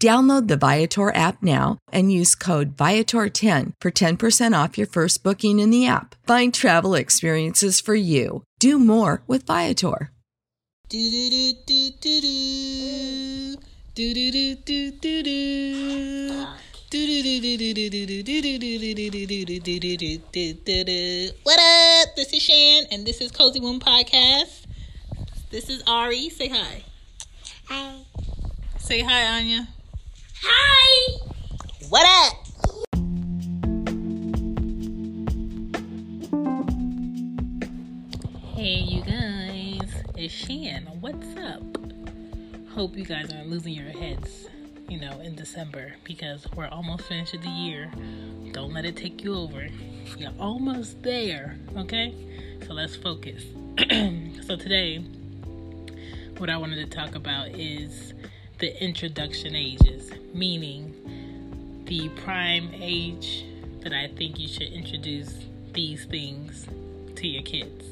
Download the Viator app now and use code Viator10 for 10% off your first booking in the app. Find travel experiences for you. Do more with Viator. What up? This is Shan, and this is Cozy Womb Podcast. This is Ari. Say hi. Hi. Say hi, Anya. Hi. What up? Hey, you guys. It's Shan. What's up? Hope you guys aren't losing your heads, you know, in December because we're almost finished with the year. Don't let it take you over. You're almost there, okay? So let's focus. so today, what I wanted to talk about is the introduction ages, meaning the prime age that I think you should introduce these things to your kids.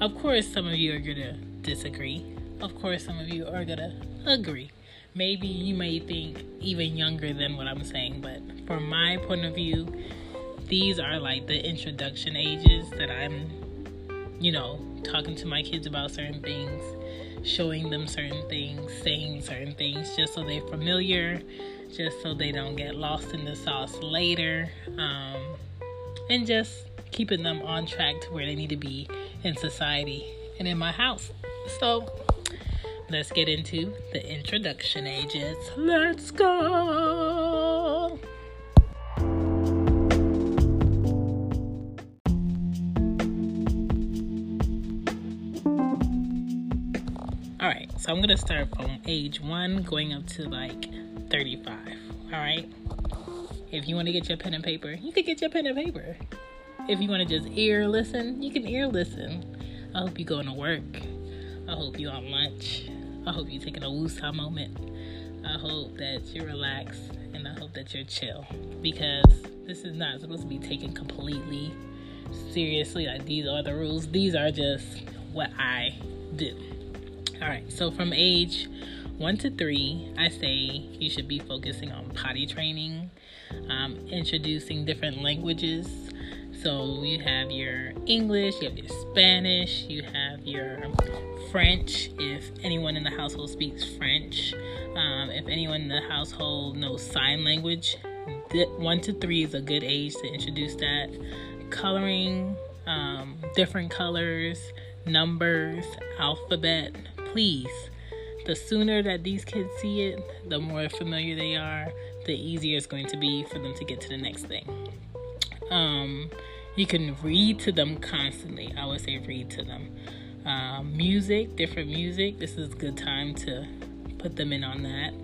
Of course, some of you are going to disagree. Of course, some of you are going to agree. Maybe you may think even younger than what I'm saying, but from my point of view, these are like the introduction ages that I'm, you know, talking to my kids about certain things showing them certain things, saying certain things, just so they're familiar, just so they don't get lost in the sauce later, um, and just keeping them on track to where they need to be in society and in my house. So, let's get into the introduction ages. Let's go. So I'm gonna start from age one going up to like 35. All right, if you want to get your pen and paper, you can get your pen and paper. If you want to just ear listen, you can ear listen. I hope you're going to work. I hope you on lunch. I hope you're taking a woosah moment. I hope that you're relaxed and I hope that you're chill because this is not supposed to be taken completely seriously. Like these are the rules. These are just what I do. All right, so from age one to three, I say you should be focusing on potty training, um, introducing different languages. So you have your English, you have your Spanish, you have your French, if anyone in the household speaks French, um, if anyone in the household knows sign language, one to three is a good age to introduce that. Coloring, um, different colors, numbers, alphabet, please. The sooner that these kids see it, the more familiar they are, the easier it's going to be for them to get to the next thing. Um, you can read to them constantly. I would say read to them. Um, music, different music. This is a good time to put them in on that.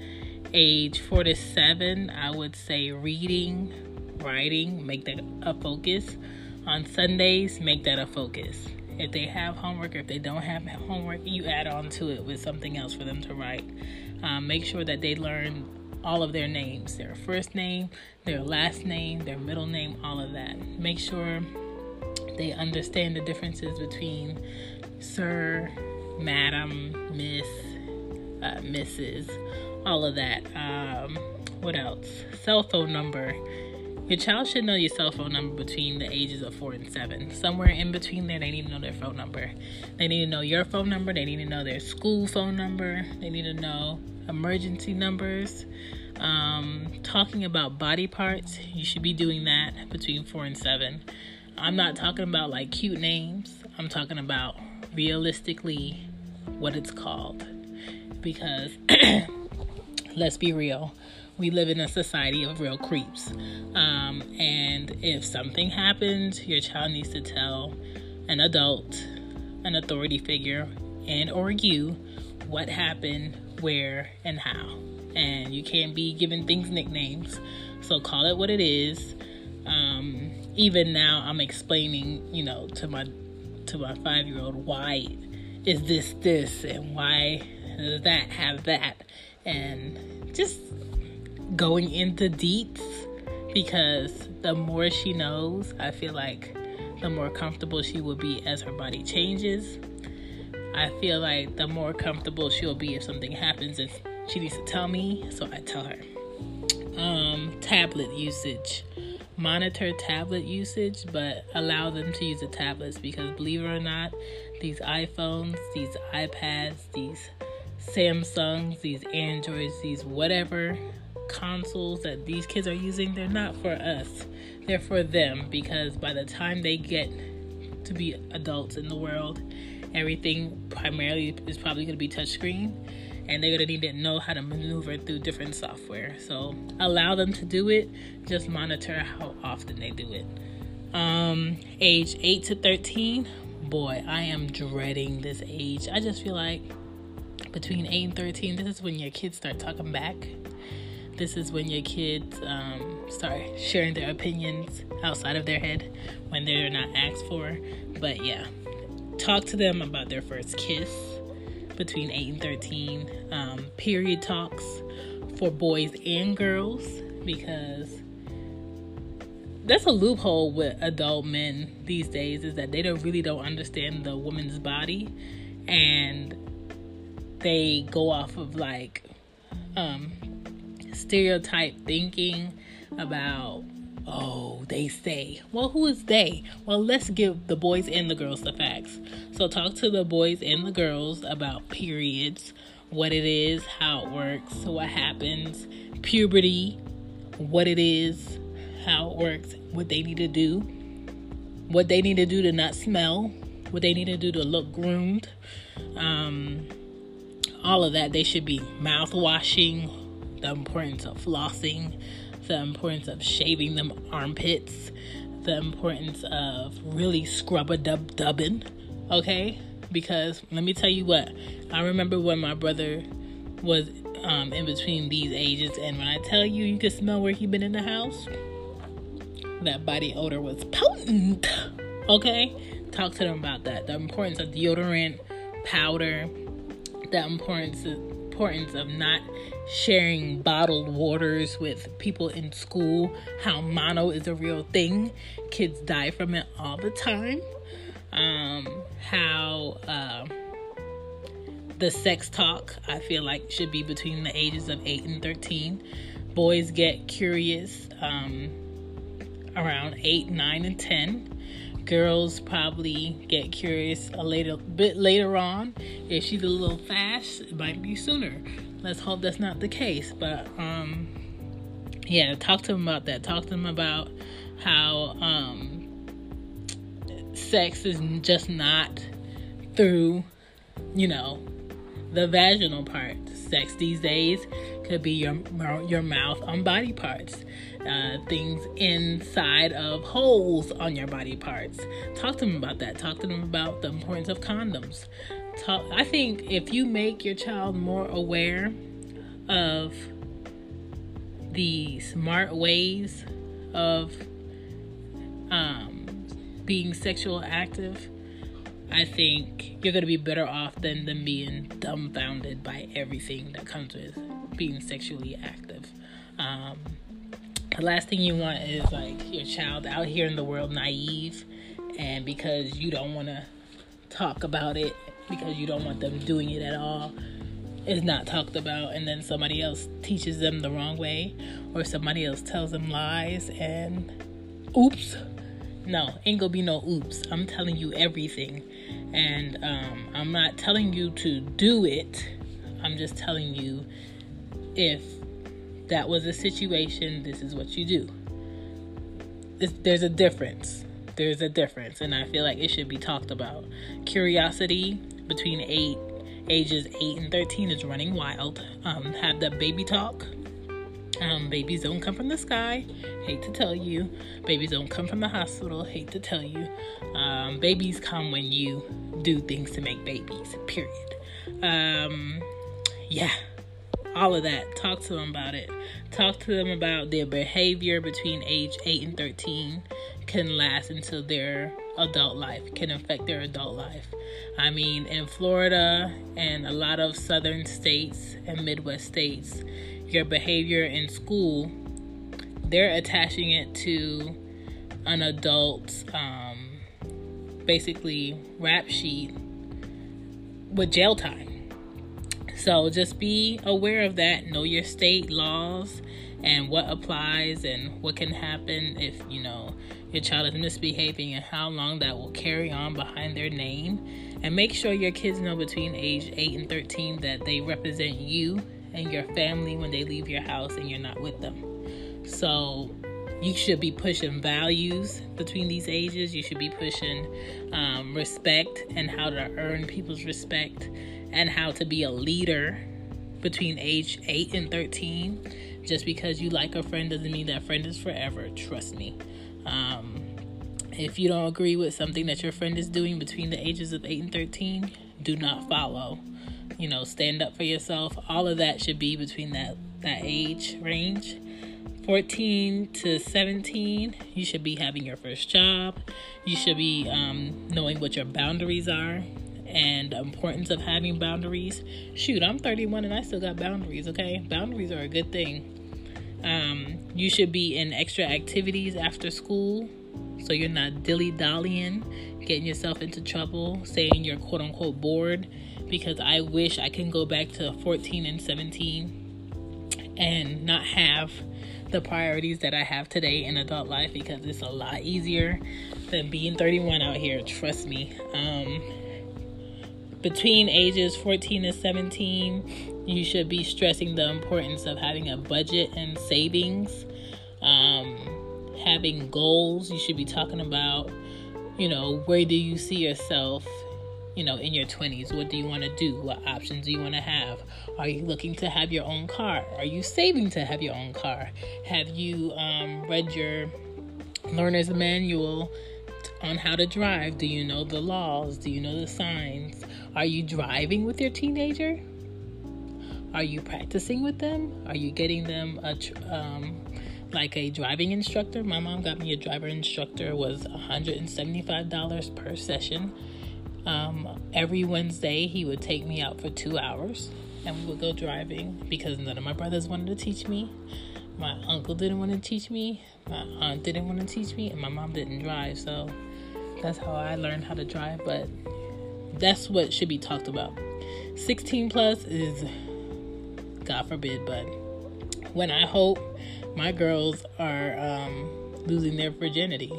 Age four to seven, I would say reading, writing, make that a focus. On Sundays, make that a focus. If they have homework or if they don't have homework, you add on to it with something else for them to write. Um, make sure that they learn all of their names their first name, their last name, their middle name, all of that. Make sure they understand the differences between sir, madam, miss, uh, Mrs., all of that. Um, what else? Cell phone number. Your child should know your cell phone number between the ages of four and seven. Somewhere in between there, they need to know their phone number. They need to know your phone number. They need to know their school phone number. They need to know emergency numbers. Um, talking about body parts, you should be doing that between four and seven. I'm not talking about like cute names. I'm talking about realistically what it's called. Because let's be real, we live in a society of real creeps. Um, and if something happens, your child needs to tell an adult, an authority figure, and or you what happened, where, and how. And you can't be giving things nicknames. So call it what it is. Um, even now, I'm explaining, you know, to my to my five year old why is this this and why does that have that, and just going into deets because the more she knows, I feel like the more comfortable she will be as her body changes I feel like the more comfortable she'll be if something happens, if she needs to tell me, so I tell her. Um, tablet usage. Monitor tablet usage, but allow them to use the tablets because believe it or not, these iPhones, these iPads, these Samsungs, these Androids, these whatever consoles that these kids are using, they're not for us. They're for them because by the time they get to be adults in the world, everything primarily is probably going to be touchscreen and they're going to need to know how to maneuver through different software. So allow them to do it just monitor how often they do it. Um, age 8 to 13 boy i am dreading this age. I just feel like between 8 and 13 this is when your kids start talking back this is when your kids um, start sharing their opinions outside of their head when they're not asked for. But yeah talk to them about their first kiss between 8 and 13, um, period talks for boys and girls because that's a loophole with adult men these days is that they don't really don't understand the woman's body and they go off of like um, stereotype thinking about Oh, they say. Well, who is they? Well, let's give the boys and the girls the facts. So, talk to the boys and the girls about periods, what it is, how it works, what happens, puberty, what it is, how it works, what they need to do, what they need to do to not smell, what they need to do to look groomed. Um, all of that. They should be mouth washing, the importance of flossing the importance of shaving them armpits, the importance of really scrub a dub dubbing, okay? Because let me tell you what, I remember when my brother was um, in between these ages, and when I tell you, you could smell where he been in the house, that body odor was potent, okay? Talk to them about that. The importance of deodorant, powder, the importance of, importance of not sharing bottled waters with people in school, how mono is a real thing. Kids die from it all the time. Um, how uh, the sex talk, I feel like, should be between the ages of 8 and 13. Boys get curious um, around 8, 9, and 10 girls probably get curious a little bit later on. If she's a little fast, it might be sooner. Let's hope that's not the case. But um, yeah, talk to them about that. Talk to them about how um, sex is just not through, you know, the vaginal part. Sex these days could be your your mouth on body parts, uh, things inside of holes on your body parts. Talk to them about that. Talk to them about the importance of condoms talk I think if you make your child more aware of the smart ways of um, being sexual active, I think you're to be better off than them being dumbfounded by everything that comes with being sexually active. Um, the last thing you want is like your child out here in the world naive, and because you don't want to talk about it, because you don't want them doing it at all, is not talked about, and then somebody else teaches them the wrong way, or somebody else tells them lies, and oops. No, ain't gonna be no oops. I'm telling you everything. And um, I'm not telling you to do it. I'm just telling you if that was a situation, this is what you do. It's, there's a difference. There's a difference. And I feel like it should be talked about. Curiosity between eight ages 8 and 13 is running wild. Um, have the baby talk um, babies don't come from the sky. Hate to tell you. Babies don't come from the hospital. Hate to tell you. Um, babies come when you do things to make babies, period. Um, yeah, all of that. Talk to them about it. Talk to them about their behavior between age 8 and 13 can last until their adult life, can affect their adult life. I mean, in Florida and a lot of southern states and Midwest states, your behavior in school, they're attaching it to an adult's um, basically rap sheet with jail time. So just be aware of that. Know your state laws and what applies and what can happen if you know your child is misbehaving and how long that will carry on behind their name. And make sure your kids know between age 8 and 13 that they represent you and your family when they leave your house and you're not with them. So you should be pushing values between these ages. You should be pushing um, respect and how to earn people's respect and how to be a leader between age 8 and 13. Just because you like a friend doesn't mean that friend is forever. Trust me. Um, if you don't agree with something that your friend is doing between the ages of 8 and 13, do not follow you know, stand up for yourself. All of that should be between that that age range. 14 to 17, you should be having your first job. You should be um, knowing what your boundaries are and the importance of having boundaries. Shoot, I'm 31 and I still got boundaries, okay? Boundaries are a good thing. Um, you should be in extra activities after school so you're not dilly dallying, getting yourself into trouble, saying you're quote unquote bored because I wish I can go back to 14 and 17 and not have the priorities that I have today in adult life because it's a lot easier than being 31 out here. Trust me. Um, between ages 14 and 17, you should be stressing the importance of having a budget and savings, um, having goals. You should be talking about, you know, where do you see yourself you know, in your 20s? What do you want to do? What options do you want to have? Are you looking to have your own car? Are you saving to have your own car? Have you um, read your learner's manual on how to drive? Do you know the laws? Do you know the signs? Are you driving with your teenager? Are you practicing with them? Are you getting them a um, like a driving instructor? My mom got me a driver instructor. It was $175 per session. Um, every Wednesday, he would take me out for two hours and we would go driving because none of my brothers wanted to teach me. My uncle didn't want to teach me. My aunt didn't want to teach me. And my mom didn't drive. So that's how I learned how to drive. But that's what should be talked about. 16 plus is, God forbid, but when I hope my girls are um, losing their virginity.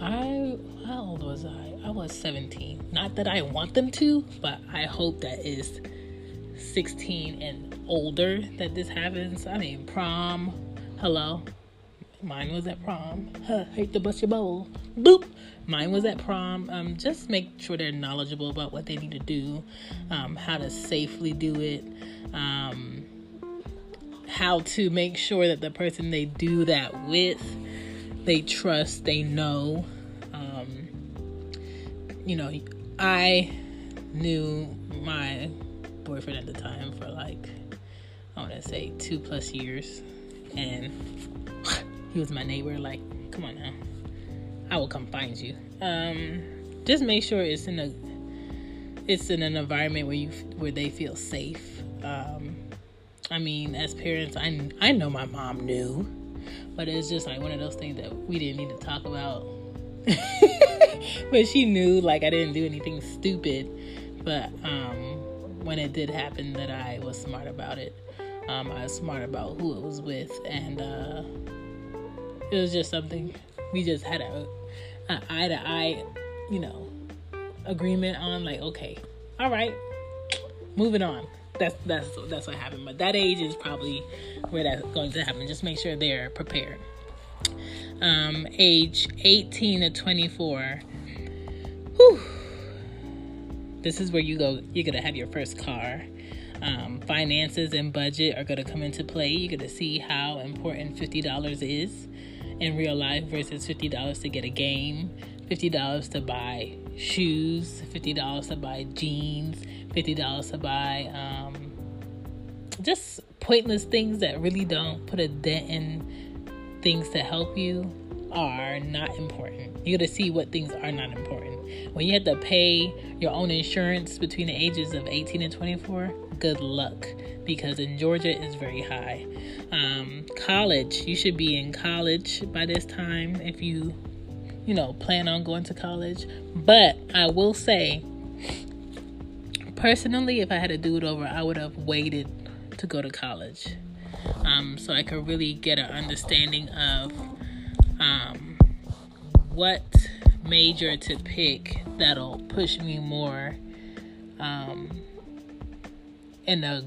I, how old was I? I was 17. Not that I want them to, but I hope that is 16 and older that this happens. I mean, prom. Hello. Mine was at prom. Huh, hate to bust your bubble. Boop. Mine was at prom. Um, just make sure they're knowledgeable about what they need to do, um, how to safely do it, um, how to make sure that the person they do that with, they trust, they know you know, I knew my boyfriend at the time for like, I want to say two plus years. and he was my neighbor. Like, come on now, I will come find you. Um, just make sure it's in a it's in an environment where you where they feel safe. Um, I mean, as parents, I I know my mom knew, but it's just like one of those things that we didn't need to talk about. but she knew like I didn't do anything stupid. But um, when it did happen, that I was smart about it. Um, I was smart about who it was with, and uh, it was just something we just had a, a eye to eye, you know, agreement on. Like, okay, all right, moving on. That's that's that's what happened. But that age is probably where that's going to happen. Just make sure they're prepared. Um, age 18 to 24. Whew. This is where you go. You're gonna have your first car. Um, finances and budget are going to come into play. You're going to see how important $50 is in real life versus $50 to get a game, $50 to buy shoes, $50 to buy jeans, $50 to buy um, just pointless things that really don't put a dent in things to help you are not important. You got to see what things are not important. When you have to pay your own insurance between the ages of 18 and 24, good luck because in Georgia it's very high. Um, college, you should be in college by this time if you, you know, plan on going to college. But I will say, personally, if I had to do it over, I would have waited to go to college. Um, so I could really get an understanding of um, what major to pick that'll push me more um, in a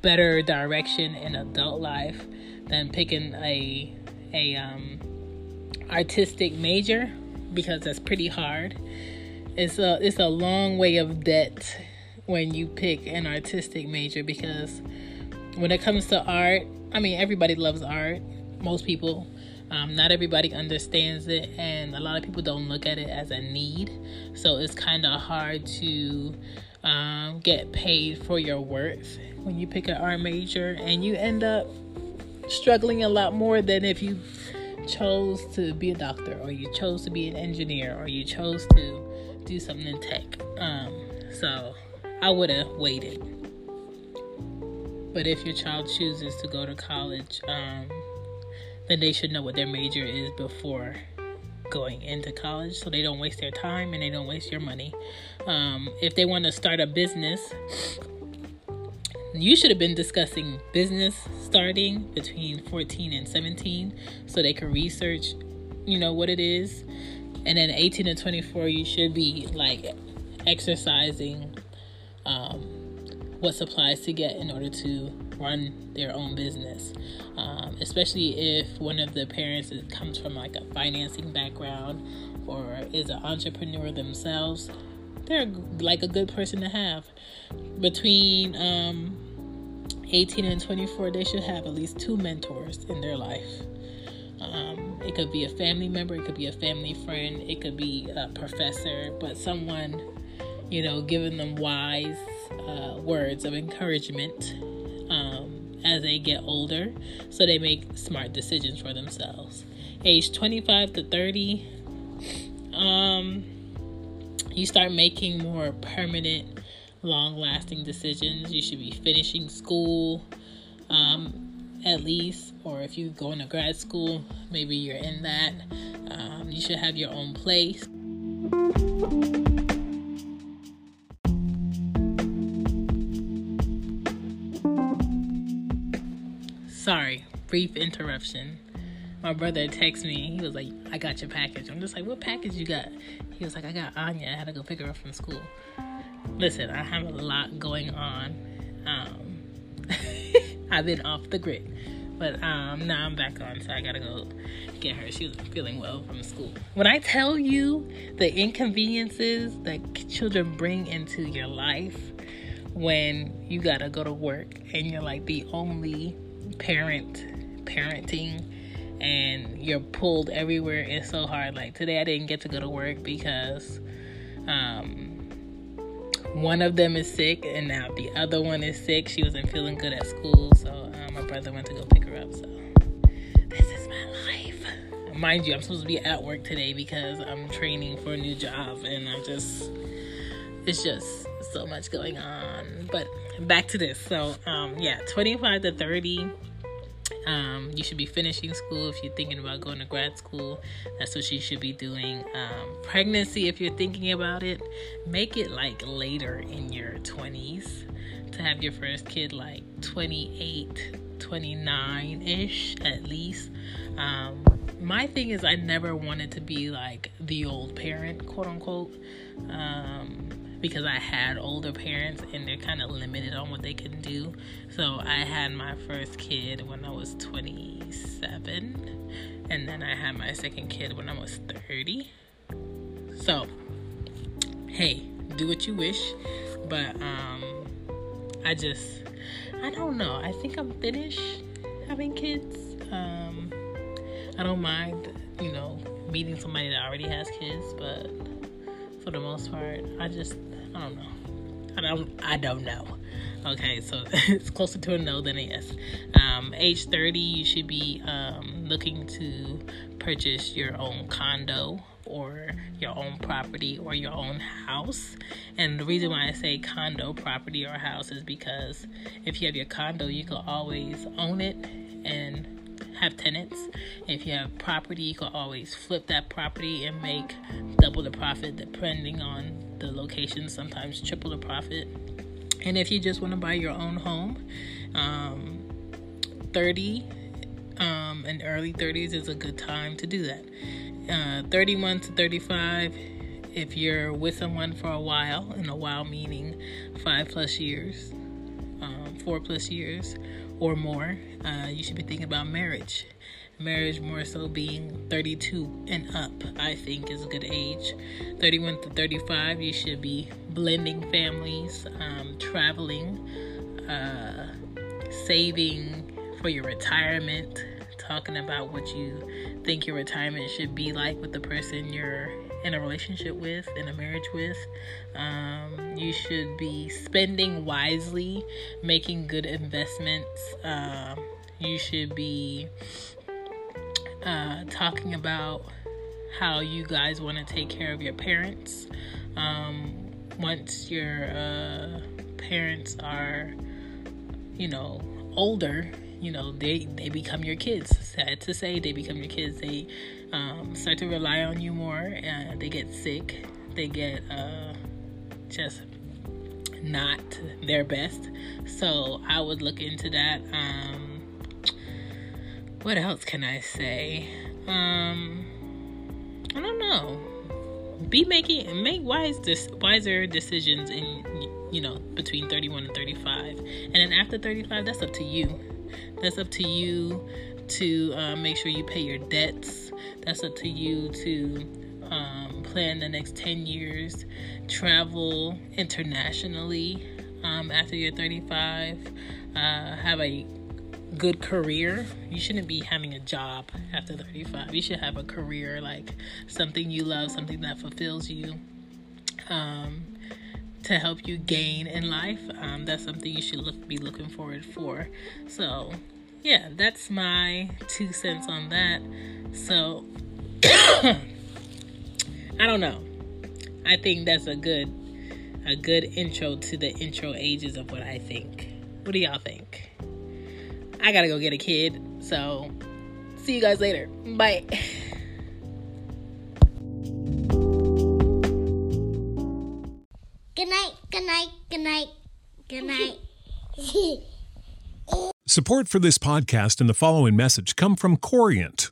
better direction in adult life than picking a a um, artistic major because that's pretty hard. It's a it's a long way of debt when you pick an artistic major because when it comes to art, I mean everybody loves art. Most people, um, not everybody understands it, and a lot of people don't look at it as a need. So it's kind of hard to um, get paid for your worth when you pick an art major, and you end up struggling a lot more than if you chose to be a doctor, or you chose to be an engineer, or you chose to do something in tech. Um, so I would have waited. But if your child chooses to go to college, um, then they should know what their major is before going into college so they don't waste their time and they don't waste your money. Um, if they want to start a business, you should have been discussing business starting between 14 and 17 so they can research, you know, what it is. And then 18 and 24, you should be like exercising um, what supplies to get in order to run their own business. Um, especially if one of the parents comes from like a financing background or is an entrepreneur themselves. They're like a good person to have. Between um, 18 and 24, they should have at least two mentors in their life. Um, it could be a family member, it could be a family friend, it could be a professor, but someone, you know, giving them wise uh, words of encouragement as they get older so they make smart decisions for themselves. Age 25 to 30, um, you start making more permanent, long lasting decisions. You should be finishing school um, at least, or if you're going to grad school, maybe you're in that. Um, you should have your own place. Sorry, brief interruption. My brother texted me. He was like, I got your package. I'm just like, what package you got? He was like, I got Anya. I had to go pick her up from school. Listen, I have a lot going on. Um, I've been off the grid. But um, now I'm back on, so I gotta go get her. She was feeling well from school. When I tell you the inconveniences that children bring into your life when you gotta go to work and you're like the only parent parenting and you're pulled everywhere. It's so hard. Like today i didn't get to go to work because um, one of them is sick and now the other one is sick. She wasn't feeling good at school so um, my brother went to go pick her up so this is my life. mind you, I'm supposed to be at work today because I'm training for a new job, and I'm just, it's just so much going on. But back to this. So, um, yeah, 25 to 30. Um, you should be finishing school if you're thinking about going to grad school. That's what you should be doing. Um, pregnancy, if you're thinking about it, make it like later in your 20s to have your first kid, like 28, 29 ish at least. Um, my thing is, I never wanted to be like the old parent, quote unquote. Um, because I had older parents and they're kind of limited on what they can do. So I had my first kid when I was 27, and then I had my second kid when I was 30. So, hey, do what you wish, but um, I just, I don't know. I think I'm finished having kids. Um, I don't mind, you know, meeting somebody that already has kids, but for the most part, I just I don't know. I don't I don't know. Okay, so it's closer to a no than a yes. Um, age 30, you should be um, looking to purchase your own condo or your own property or your own house. And the reason why I say condo, property, or house is because if you have your condo, you can always own it and have tenants. If you have property, you can always flip that property and make double the profit depending on the location, sometimes triple the profit. And if you just want to buy your own home, um, 30 um, and early 30s is a good time to do that. Uh, 31 to 35, if you're with someone for a while, and a while meaning five plus years, um, four plus years, or more, uh, you should be thinking about marriage. Marriage more so being 32 and up, I think, is a good age. 31 to 35, you should be blending families, um, traveling, uh, saving for your retirement, talking about what you think your retirement should be like with the person you're in a relationship with, in a marriage with. Um, you should be spending wisely, making good investments. Um, you should be uh, talking about how you guys want to take care of your parents. Um, once your uh, parents are, you know, older, you know, they they become your kids. Sad to say, they become your kids. They um, start to rely on you more. they get sick. They get uh, just not their best. So I would look into that. Um, what else can I say? Um, I don't know. Be making make wise wiser decisions in you know between 31 and 35, and then after 35, that's up to you. That's up to you to uh, make sure you pay your debts. That's up to you to um, plan the next 10 years, travel internationally um, after you're 35, uh, have a good career. You shouldn't be having a job after 35. You should have a career, like something you love, something that fulfills you. Um, to help you gain in life. Um, that's something you should look, be looking forward for. So, yeah, that's my two cents on that. So, I don't know. I think that's a good a good intro to the intro ages of what I think. What do y'all think? I gotta go get a kid, so see you guys later. Bye. Good night, good night, good night, good night. Support for this podcast and the following message come from Corient